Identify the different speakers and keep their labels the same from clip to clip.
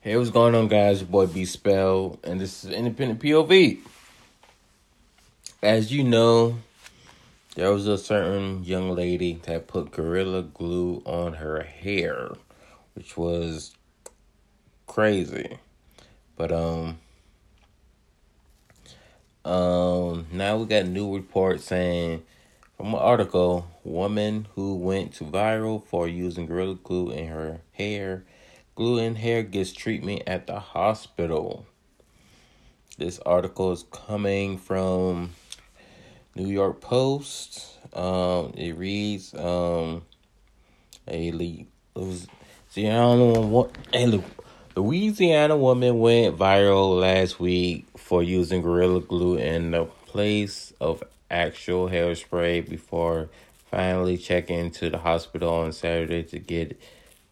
Speaker 1: Hey, what's going on, guys? Your boy B Spell, and this is Independent POV. As you know, there was a certain young lady that put Gorilla Glue on her hair, which was crazy. But, um, um, now we got new reports saying from an article, woman who went to viral for using Gorilla Glue in her hair Glue in hair gets treatment at the hospital. This article is coming from New York Post. Um, it reads um, a Louisiana a Louisiana woman went viral last week for using Gorilla Glue in the place of actual hairspray before finally checking into the hospital on Saturday to get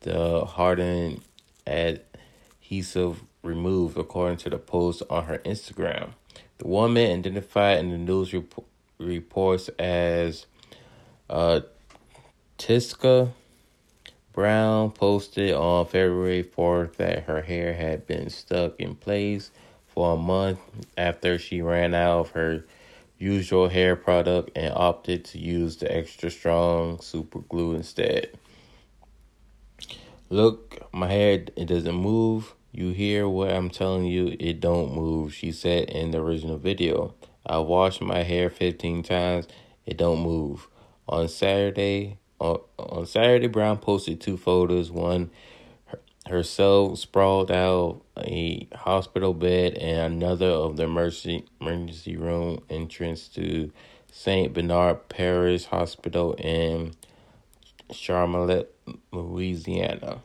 Speaker 1: the hardened adhesive removed, according to the post on her Instagram. The woman, identified in the news rep- reports as uh, Tessica Brown, posted on February 4th that her hair had been stuck in place for a month after she ran out of her usual hair product and opted to use the extra strong super glue instead. Look, my hair it doesn't move. You hear what I'm telling you? It don't move, she said in the original video. I washed my hair 15 times. It don't move. On Saturday, on, on Saturday, Brown posted two photos. One herself sprawled out a hospital bed and another of the emergency emergency room entrance to Saint Bernard Parish Hospital in Charlotte, Louisiana.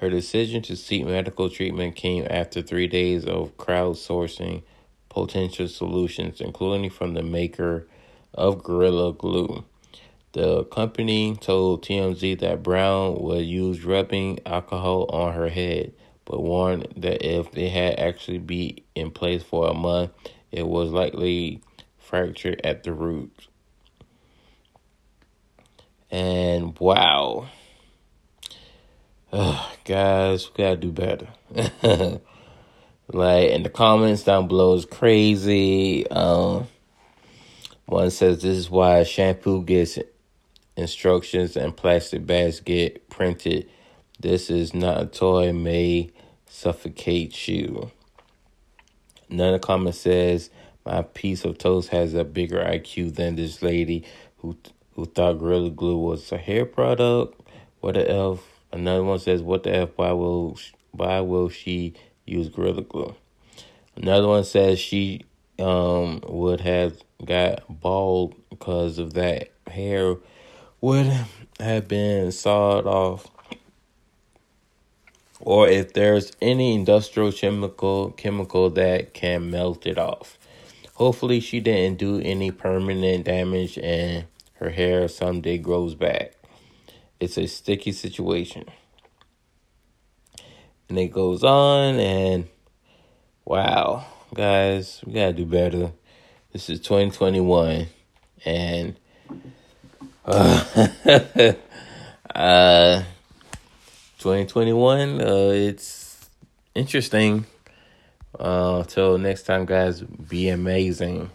Speaker 1: Her decision to seek medical treatment came after three days of crowdsourcing potential solutions, including from the maker of Gorilla Glue. The company told TMZ that Brown would use rubbing alcohol on her head, but warned that if it had actually been in place for a month, it was likely fractured at the roots. And wow. Ugh, guys, we gotta do better. like in the comments down below is crazy. Um, one says this is why shampoo gets instructions and plastic bags get printed. This is not a toy may suffocate you. Another comment says my piece of toast has a bigger IQ than this lady who who thought Gorilla Glue was a hair product. What the F? Another one says, what the F? Why will, why will she use Gorilla Glue? Another one says she um would have got bald because of that hair would have been sawed off or if there's any industrial chemical chemical that can melt it off. Hopefully she didn't do any permanent damage and her hair someday grows back. It's a sticky situation. And it goes on, and wow, guys, we gotta do better. This is 2021, and uh, uh 2021, uh, it's interesting. Uh, till next time, guys, be amazing.